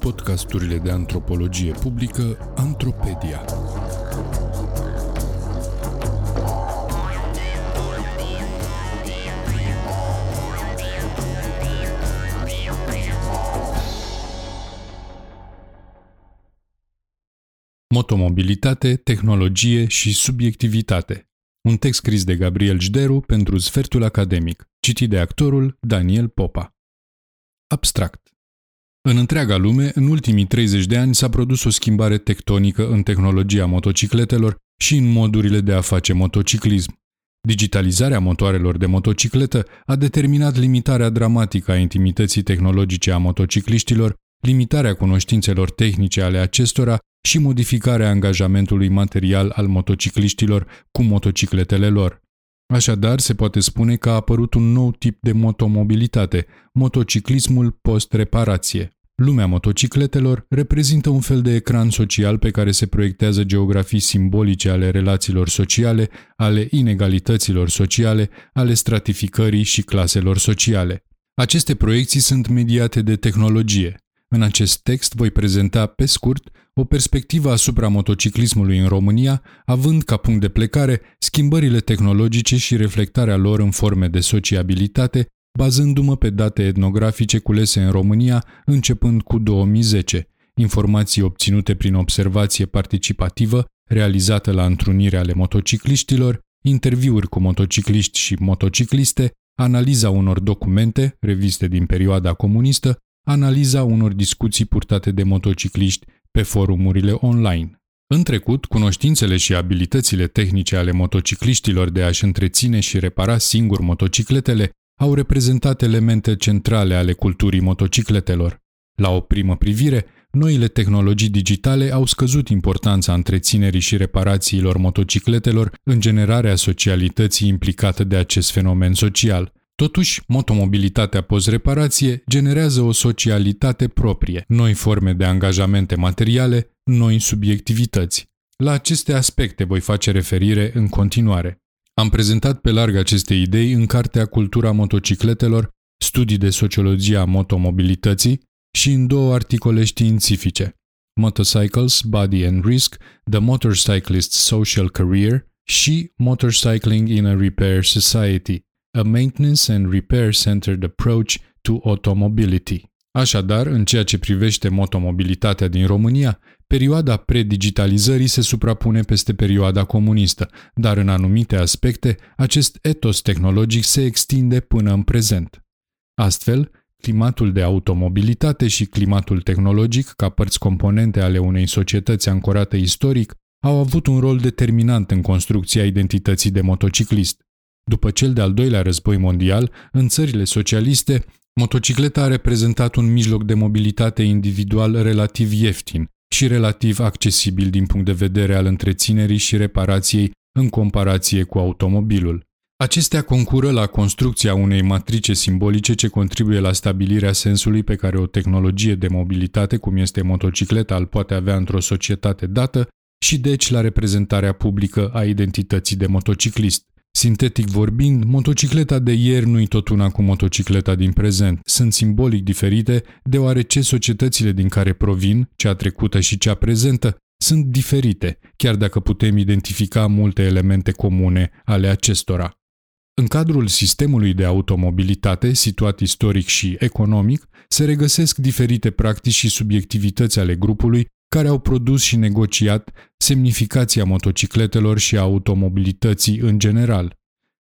Podcasturile de antropologie publică Antropedia. Motomobilitate, tehnologie și subiectivitate. Un text scris de Gabriel Jderu pentru Sfertul Academic, citit de actorul Daniel Popa. Abstract. În întreaga lume, în ultimii 30 de ani s-a produs o schimbare tectonică în tehnologia motocicletelor și în modurile de a face motociclism. Digitalizarea motoarelor de motocicletă a determinat limitarea dramatică a intimității tehnologice a motocicliștilor, limitarea cunoștințelor tehnice ale acestora și modificarea angajamentului material al motocicliștilor cu motocicletele lor. Așadar, se poate spune că a apărut un nou tip de motomobilitate, motociclismul post-reparație. Lumea motocicletelor reprezintă un fel de ecran social pe care se proiectează geografii simbolice ale relațiilor sociale, ale inegalităților sociale, ale stratificării și claselor sociale. Aceste proiecții sunt mediate de tehnologie. În acest text voi prezenta, pe scurt, o perspectivă asupra motociclismului în România, având ca punct de plecare schimbările tehnologice și reflectarea lor în forme de sociabilitate, bazându-mă pe date etnografice culese în România începând cu 2010, informații obținute prin observație participativă realizată la întrunire ale motocicliștilor, interviuri cu motocicliști și motocicliste, analiza unor documente, reviste din perioada comunistă, analiza unor discuții purtate de motocicliști pe forumurile online. În trecut, cunoștințele și abilitățile tehnice ale motocicliștilor de a-și întreține și repara singur motocicletele au reprezentat elemente centrale ale culturii motocicletelor. La o primă privire, noile tehnologii digitale au scăzut importanța întreținerii și reparațiilor motocicletelor în generarea socialității implicată de acest fenomen social. Totuși, motomobilitatea post-reparație generează o socialitate proprie, noi forme de angajamente materiale, noi subiectivități. La aceste aspecte voi face referire în continuare. Am prezentat pe larg aceste idei în cartea Cultura motocicletelor, studii de sociologia motomobilității și în două articole științifice, Motorcycles, Body and Risk, The Motorcyclist's Social Career și Motorcycling in a Repair Society, a maintenance and repair-centered approach to automobility. Așadar, în ceea ce privește motomobilitatea din România, perioada predigitalizării se suprapune peste perioada comunistă, dar în anumite aspecte, acest etos tehnologic se extinde până în prezent. Astfel, climatul de automobilitate și climatul tehnologic, ca părți componente ale unei societăți ancorate istoric, au avut un rol determinant în construcția identității de motociclist. După cel de-al doilea război mondial, în țările socialiste, motocicleta a reprezentat un mijloc de mobilitate individual relativ ieftin și relativ accesibil din punct de vedere al întreținerii și reparației în comparație cu automobilul. Acestea concură la construcția unei matrice simbolice ce contribuie la stabilirea sensului pe care o tehnologie de mobilitate, cum este motocicleta, îl poate avea într-o societate dată și deci la reprezentarea publică a identității de motociclist. Sintetic vorbind, motocicleta de ieri nu-i tot una cu motocicleta din prezent. Sunt simbolic diferite, deoarece societățile din care provin, cea trecută și cea prezentă, sunt diferite, chiar dacă putem identifica multe elemente comune ale acestora. În cadrul sistemului de automobilitate, situat istoric și economic, se regăsesc diferite practici și subiectivități ale grupului care au produs și negociat semnificația motocicletelor și automobilității în general.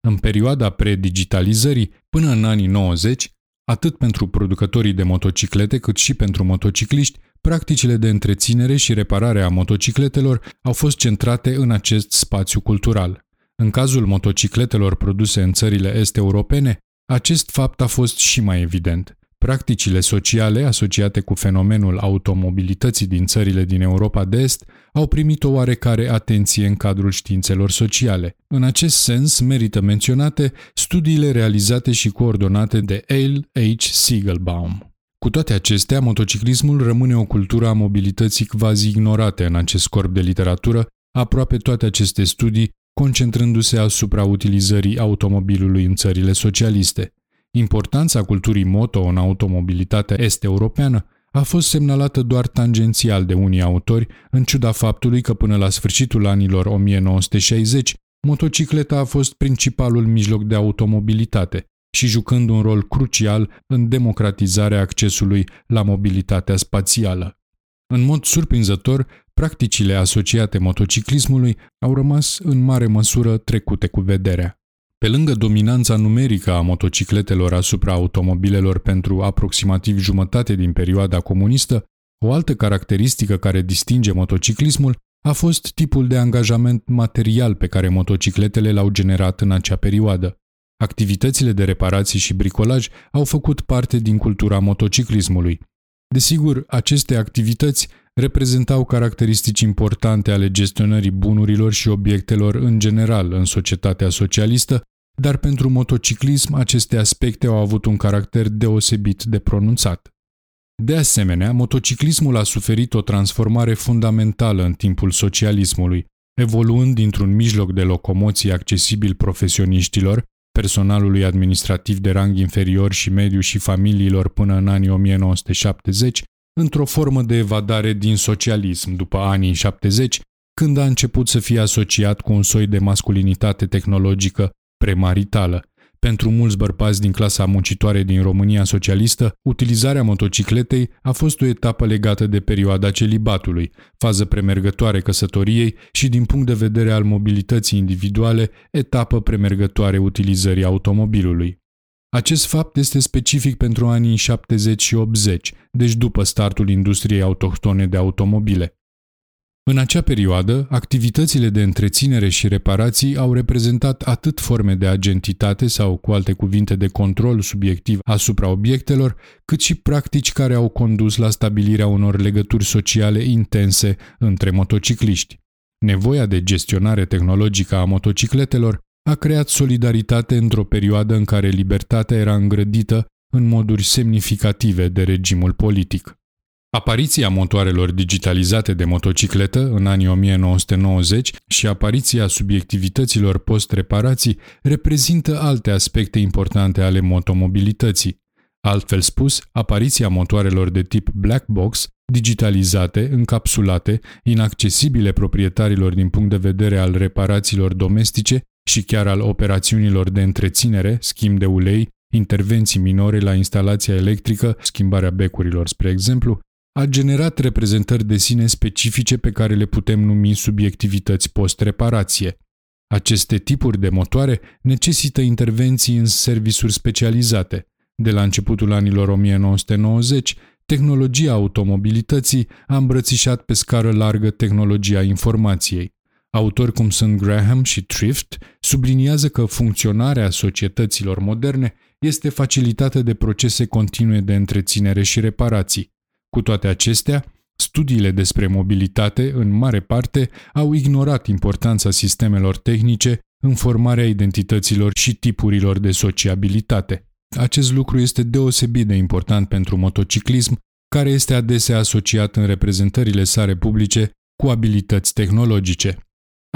În perioada predigitalizării, până în anii 90, atât pentru producătorii de motociclete cât și pentru motocicliști, practicile de întreținere și reparare a motocicletelor au fost centrate în acest spațiu cultural. În cazul motocicletelor produse în țările est-europene, acest fapt a fost și mai evident. Practicile sociale asociate cu fenomenul automobilității din țările din Europa de Est au primit o oarecare atenție în cadrul științelor sociale. În acest sens, merită menționate studiile realizate și coordonate de Eil H. Siegelbaum. Cu toate acestea, motociclismul rămâne o cultură a mobilității quasi ignorate în acest corp de literatură, aproape toate aceste studii concentrându-se asupra utilizării automobilului în țările socialiste. Importanța culturii moto în automobilitatea est-europeană a fost semnalată doar tangențial de unii autori, în ciuda faptului că până la sfârșitul anilor 1960, motocicleta a fost principalul mijloc de automobilitate și jucând un rol crucial în democratizarea accesului la mobilitatea spațială. În mod surprinzător, practicile asociate motociclismului au rămas în mare măsură trecute cu vederea. Pe lângă dominanța numerică a motocicletelor asupra automobilelor pentru aproximativ jumătate din perioada comunistă, o altă caracteristică care distinge motociclismul a fost tipul de angajament material pe care motocicletele l-au generat în acea perioadă. Activitățile de reparații și bricolaj au făcut parte din cultura motociclismului. Desigur, aceste activități reprezentau caracteristici importante ale gestionării bunurilor și obiectelor în general în societatea socialistă, dar pentru motociclism aceste aspecte au avut un caracter deosebit de pronunțat. De asemenea, motociclismul a suferit o transformare fundamentală în timpul socialismului, evoluând dintr-un mijloc de locomoție accesibil profesioniștilor, personalului administrativ de rang inferior și mediu și familiilor până în anii 1970, într-o formă de evadare din socialism după anii 70, când a început să fie asociat cu un soi de masculinitate tehnologică premaritală. Pentru mulți bărbați din clasa muncitoare din România socialistă, utilizarea motocicletei a fost o etapă legată de perioada celibatului, fază premergătoare căsătoriei și, din punct de vedere al mobilității individuale, etapă premergătoare utilizării automobilului. Acest fapt este specific pentru anii 70 și 80, deci după startul industriei autohtone de automobile. În acea perioadă, activitățile de întreținere și reparații au reprezentat atât forme de agentitate sau, cu alte cuvinte, de control subiectiv asupra obiectelor, cât și practici care au condus la stabilirea unor legături sociale intense între motocicliști. Nevoia de gestionare tehnologică a motocicletelor a creat solidaritate într-o perioadă în care libertatea era îngrădită în moduri semnificative de regimul politic. Apariția motoarelor digitalizate de motocicletă în anii 1990 și apariția subiectivităților post-reparații reprezintă alte aspecte importante ale motomobilității. Altfel spus, apariția motoarelor de tip black box, digitalizate, încapsulate, inaccesibile proprietarilor din punct de vedere al reparațiilor domestice și chiar al operațiunilor de întreținere, schimb de ulei, intervenții minore la instalația electrică, schimbarea becurilor, spre exemplu, a generat reprezentări de sine specifice pe care le putem numi subiectivități post-reparație. Aceste tipuri de motoare necesită intervenții în servisuri specializate. De la începutul anilor 1990, tehnologia automobilității a îmbrățișat pe scară largă tehnologia informației. Autori cum sunt Graham și Trift subliniază că funcționarea societăților moderne este facilitată de procese continue de întreținere și reparații. Cu toate acestea, studiile despre mobilitate, în mare parte, au ignorat importanța sistemelor tehnice în formarea identităților și tipurilor de sociabilitate. Acest lucru este deosebit de important pentru motociclism, care este adesea asociat în reprezentările sale publice cu abilități tehnologice.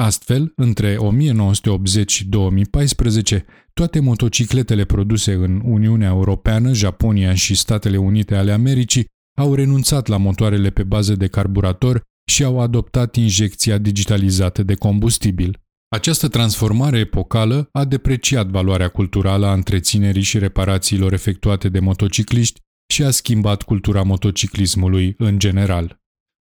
Astfel, între 1980 și 2014, toate motocicletele produse în Uniunea Europeană, Japonia și Statele Unite ale Americii au renunțat la motoarele pe bază de carburator și au adoptat injecția digitalizată de combustibil. Această transformare epocală a depreciat valoarea culturală a întreținerii și reparațiilor efectuate de motocicliști și a schimbat cultura motociclismului în general.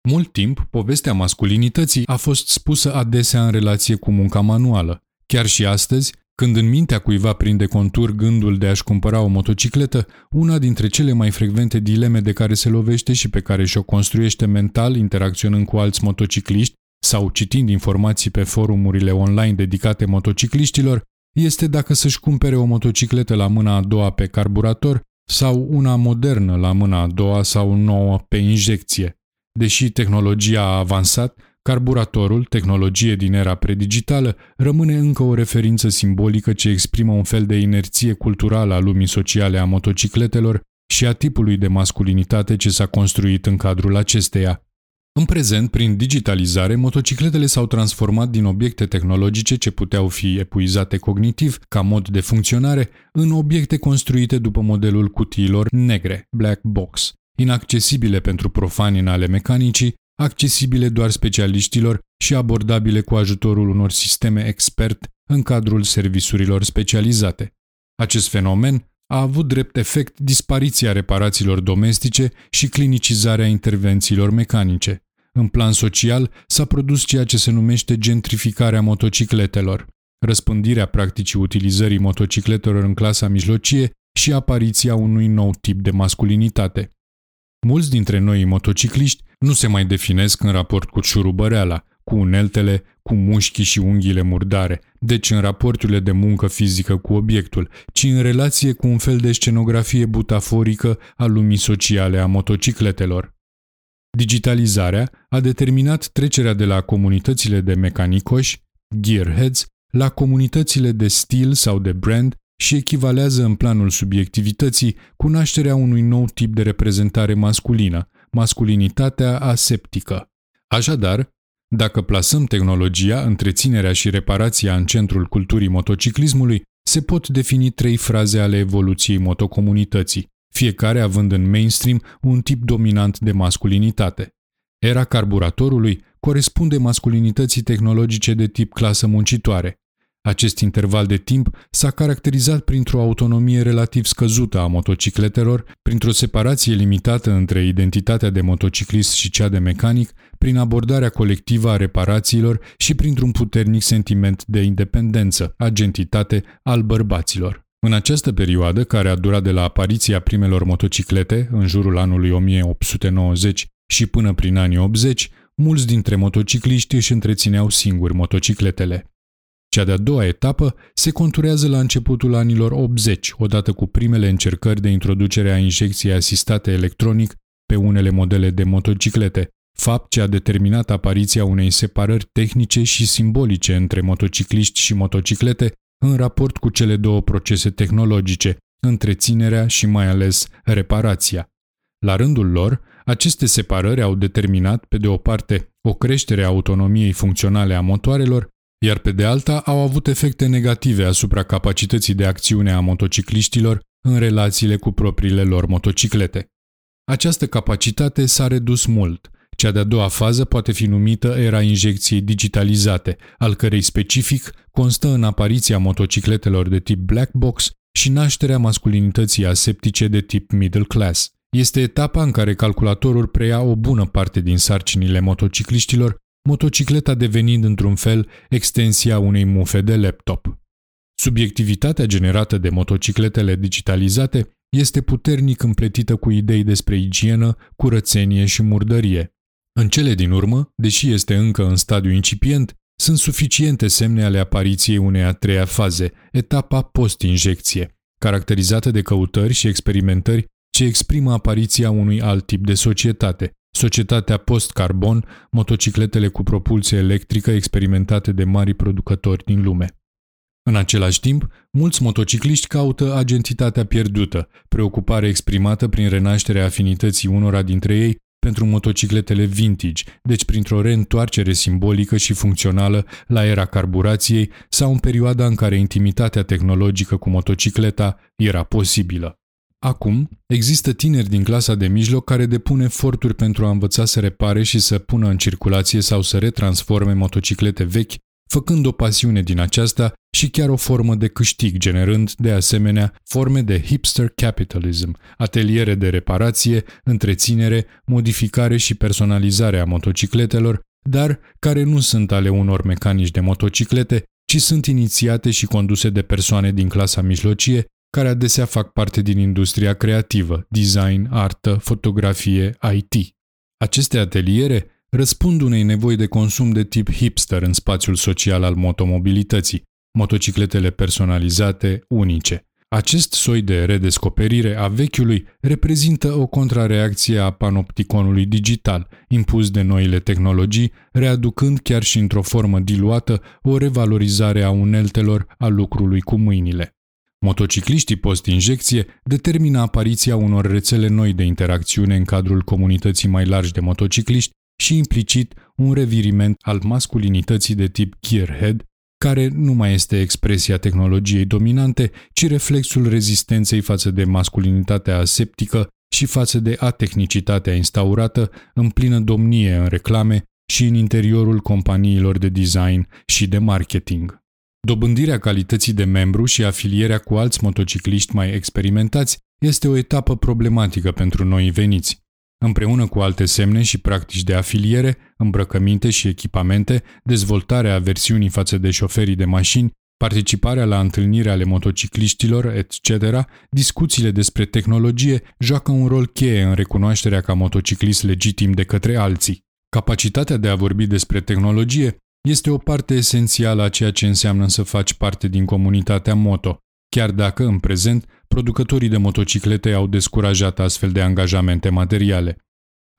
Mult timp, povestea masculinității a fost spusă adesea în relație cu munca manuală. Chiar și astăzi, când în mintea cuiva prinde contur gândul de a-și cumpăra o motocicletă, una dintre cele mai frecvente dileme de care se lovește și pe care și-o construiește mental interacționând cu alți motocicliști sau citind informații pe forumurile online dedicate motocicliștilor, este dacă să-și cumpere o motocicletă la mâna a doua pe carburator sau una modernă la mâna a doua sau nouă pe injecție. Deși tehnologia a avansat, Carburatorul, tehnologie din era predigitală, rămâne încă o referință simbolică ce exprimă un fel de inerție culturală a lumii sociale a motocicletelor și a tipului de masculinitate ce s-a construit în cadrul acesteia. În prezent, prin digitalizare, motocicletele s-au transformat din obiecte tehnologice ce puteau fi epuizate cognitiv ca mod de funcționare în obiecte construite după modelul cutiilor negre, black box, inaccesibile pentru profani în ale mecanicii, accesibile doar specialiștilor și abordabile cu ajutorul unor sisteme expert în cadrul serviciurilor specializate. Acest fenomen a avut drept efect dispariția reparațiilor domestice și clinicizarea intervențiilor mecanice. În plan social s-a produs ceea ce se numește gentrificarea motocicletelor, răspândirea practicii utilizării motocicletelor în clasa mijlocie și apariția unui nou tip de masculinitate. Mulți dintre noi motocicliști nu se mai definesc în raport cu șurubăreala, cu uneltele, cu mușchii și unghiile murdare, deci în raporturile de muncă fizică cu obiectul, ci în relație cu un fel de scenografie butaforică a lumii sociale a motocicletelor. Digitalizarea a determinat trecerea de la comunitățile de mecanicoși, gearheads, la comunitățile de stil sau de brand și echivalează în planul subiectivității cu nașterea unui nou tip de reprezentare masculină, masculinitatea aseptică. Așadar, dacă plasăm tehnologia, întreținerea și reparația în centrul culturii motociclismului, se pot defini trei fraze ale evoluției motocomunității, fiecare având în mainstream un tip dominant de masculinitate. Era carburatorului corespunde masculinității tehnologice de tip clasă muncitoare, acest interval de timp s-a caracterizat printr-o autonomie relativ scăzută a motocicletelor, printr-o separație limitată între identitatea de motociclist și cea de mecanic, prin abordarea colectivă a reparațiilor și printr-un puternic sentiment de independență, agentitate al bărbaților. În această perioadă, care a durat de la apariția primelor motociclete, în jurul anului 1890 și până prin anii 80, mulți dintre motocicliști își întrețineau singuri motocicletele. Cea de-a doua etapă se conturează la începutul anilor 80, odată cu primele încercări de introducere a injecției asistate electronic pe unele modele de motociclete, fapt ce a determinat apariția unei separări tehnice și simbolice între motocicliști și motociclete în raport cu cele două procese tehnologice, întreținerea și mai ales reparația. La rândul lor, aceste separări au determinat, pe de o parte, o creștere a autonomiei funcționale a motoarelor iar pe de alta au avut efecte negative asupra capacității de acțiune a motocicliștilor în relațiile cu propriile lor motociclete. Această capacitate s-a redus mult. Cea de-a doua fază poate fi numită era injecției digitalizate, al cărei specific constă în apariția motocicletelor de tip black box și nașterea masculinității aseptice de tip middle class. Este etapa în care calculatorul preia o bună parte din sarcinile motocicliștilor motocicleta devenind într-un fel extensia unei mufe de laptop. Subiectivitatea generată de motocicletele digitalizate este puternic împletită cu idei despre igienă, curățenie și murdărie. În cele din urmă, deși este încă în stadiu incipient, sunt suficiente semne ale apariției unei a treia faze, etapa post-injecție, caracterizată de căutări și experimentări ce exprimă apariția unui alt tip de societate, societatea post-carbon, motocicletele cu propulsie electrică experimentate de mari producători din lume. În același timp, mulți motocicliști caută agentitatea pierdută, preocupare exprimată prin renașterea afinității unora dintre ei pentru motocicletele vintage, deci printr-o reîntoarcere simbolică și funcțională la era carburației sau în perioada în care intimitatea tehnologică cu motocicleta era posibilă. Acum, există tineri din clasa de mijloc care depun eforturi pentru a învăța să repare și să pună în circulație sau să retransforme motociclete vechi, făcând o pasiune din aceasta și chiar o formă de câștig, generând, de asemenea, forme de hipster capitalism, ateliere de reparație, întreținere, modificare și personalizare a motocicletelor, dar care nu sunt ale unor mecanici de motociclete, ci sunt inițiate și conduse de persoane din clasa mijlocie care adesea fac parte din industria creativă, design, artă, fotografie, IT. Aceste ateliere răspund unei nevoi de consum de tip hipster în spațiul social al motomobilității, motocicletele personalizate, unice. Acest soi de redescoperire a vechiului reprezintă o contrareacție a panopticonului digital, impus de noile tehnologii, readucând chiar și într-o formă diluată o revalorizare a uneltelor a lucrului cu mâinile. Motocicliștii post-injecție determină apariția unor rețele noi de interacțiune în cadrul comunității mai largi de motocicliști, și implicit un reviriment al masculinității de tip gearhead, care nu mai este expresia tehnologiei dominante, ci reflexul rezistenței față de masculinitatea aseptică și față de atehnicitatea instaurată în plină domnie în reclame și în interiorul companiilor de design și de marketing. Dobândirea calității de membru și afilierea cu alți motocicliști mai experimentați este o etapă problematică pentru noi veniți. Împreună cu alte semne și practici de afiliere, îmbrăcăminte și echipamente, dezvoltarea versiunii față de șoferii de mașini, participarea la întâlniri ale motocicliștilor, etc., discuțiile despre tehnologie joacă un rol cheie în recunoașterea ca motociclist legitim de către alții. Capacitatea de a vorbi despre tehnologie este o parte esențială a ceea ce înseamnă să faci parte din comunitatea moto, chiar dacă, în prezent, producătorii de motociclete au descurajat astfel de angajamente materiale.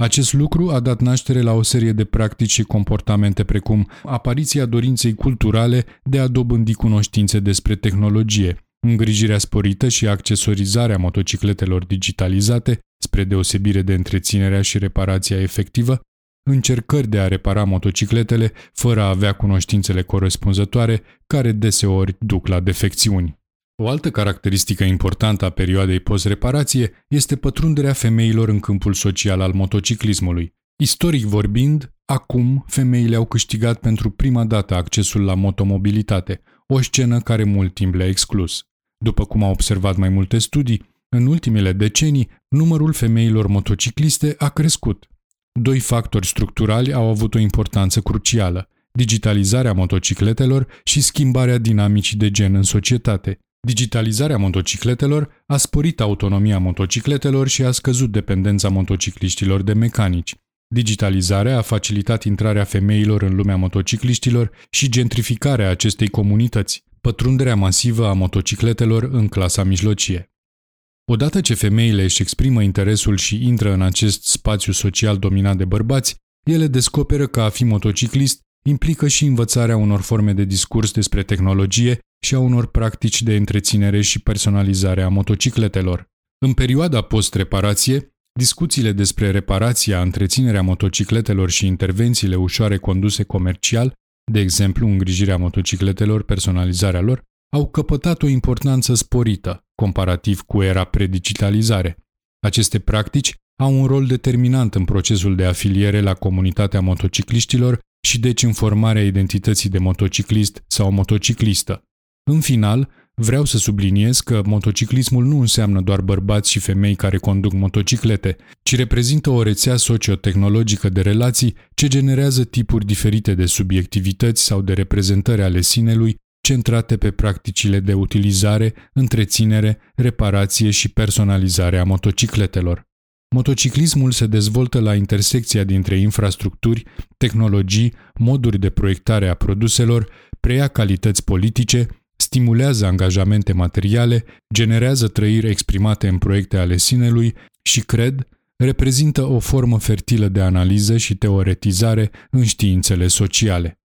Acest lucru a dat naștere la o serie de practici și comportamente precum apariția dorinței culturale de a dobândi cunoștințe despre tehnologie, îngrijirea sporită și accesorizarea motocicletelor digitalizate, spre deosebire de întreținerea și reparația efectivă, încercări de a repara motocicletele fără a avea cunoștințele corespunzătoare, care deseori duc la defecțiuni. O altă caracteristică importantă a perioadei post-reparație este pătrunderea femeilor în câmpul social al motociclismului. Istoric vorbind, acum femeile au câștigat pentru prima dată accesul la motomobilitate, o scenă care mult timp le-a exclus. După cum au observat mai multe studii, în ultimele decenii, numărul femeilor motocicliste a crescut. Doi factori structurali au avut o importanță crucială, digitalizarea motocicletelor și schimbarea dinamicii de gen în societate. Digitalizarea motocicletelor a sporit autonomia motocicletelor și a scăzut dependența motocicliștilor de mecanici. Digitalizarea a facilitat intrarea femeilor în lumea motocicliștilor și gentrificarea acestei comunități, pătrunderea masivă a motocicletelor în clasa mijlocie. Odată ce femeile își exprimă interesul și intră în acest spațiu social dominat de bărbați, ele descoperă că a fi motociclist implică și învățarea unor forme de discurs despre tehnologie și a unor practici de întreținere și personalizare a motocicletelor. În perioada post-reparație, discuțiile despre reparația, întreținerea motocicletelor și intervențiile ușoare conduse comercial, de exemplu îngrijirea motocicletelor, personalizarea lor, au căpătat o importanță sporită, comparativ cu era predigitalizare. Aceste practici au un rol determinant în procesul de afiliere la comunitatea motocicliștilor și deci în formarea identității de motociclist sau motociclistă. În final, vreau să subliniez că motociclismul nu înseamnă doar bărbați și femei care conduc motociclete, ci reprezintă o rețea sociotehnologică de relații ce generează tipuri diferite de subiectivități sau de reprezentări ale sinelui centrate pe practicile de utilizare, întreținere, reparație și personalizare a motocicletelor. Motociclismul se dezvoltă la intersecția dintre infrastructuri, tehnologii, moduri de proiectare a produselor, preia calități politice, stimulează angajamente materiale, generează trăiri exprimate în proiecte ale sinelui și, cred, reprezintă o formă fertilă de analiză și teoretizare în științele sociale.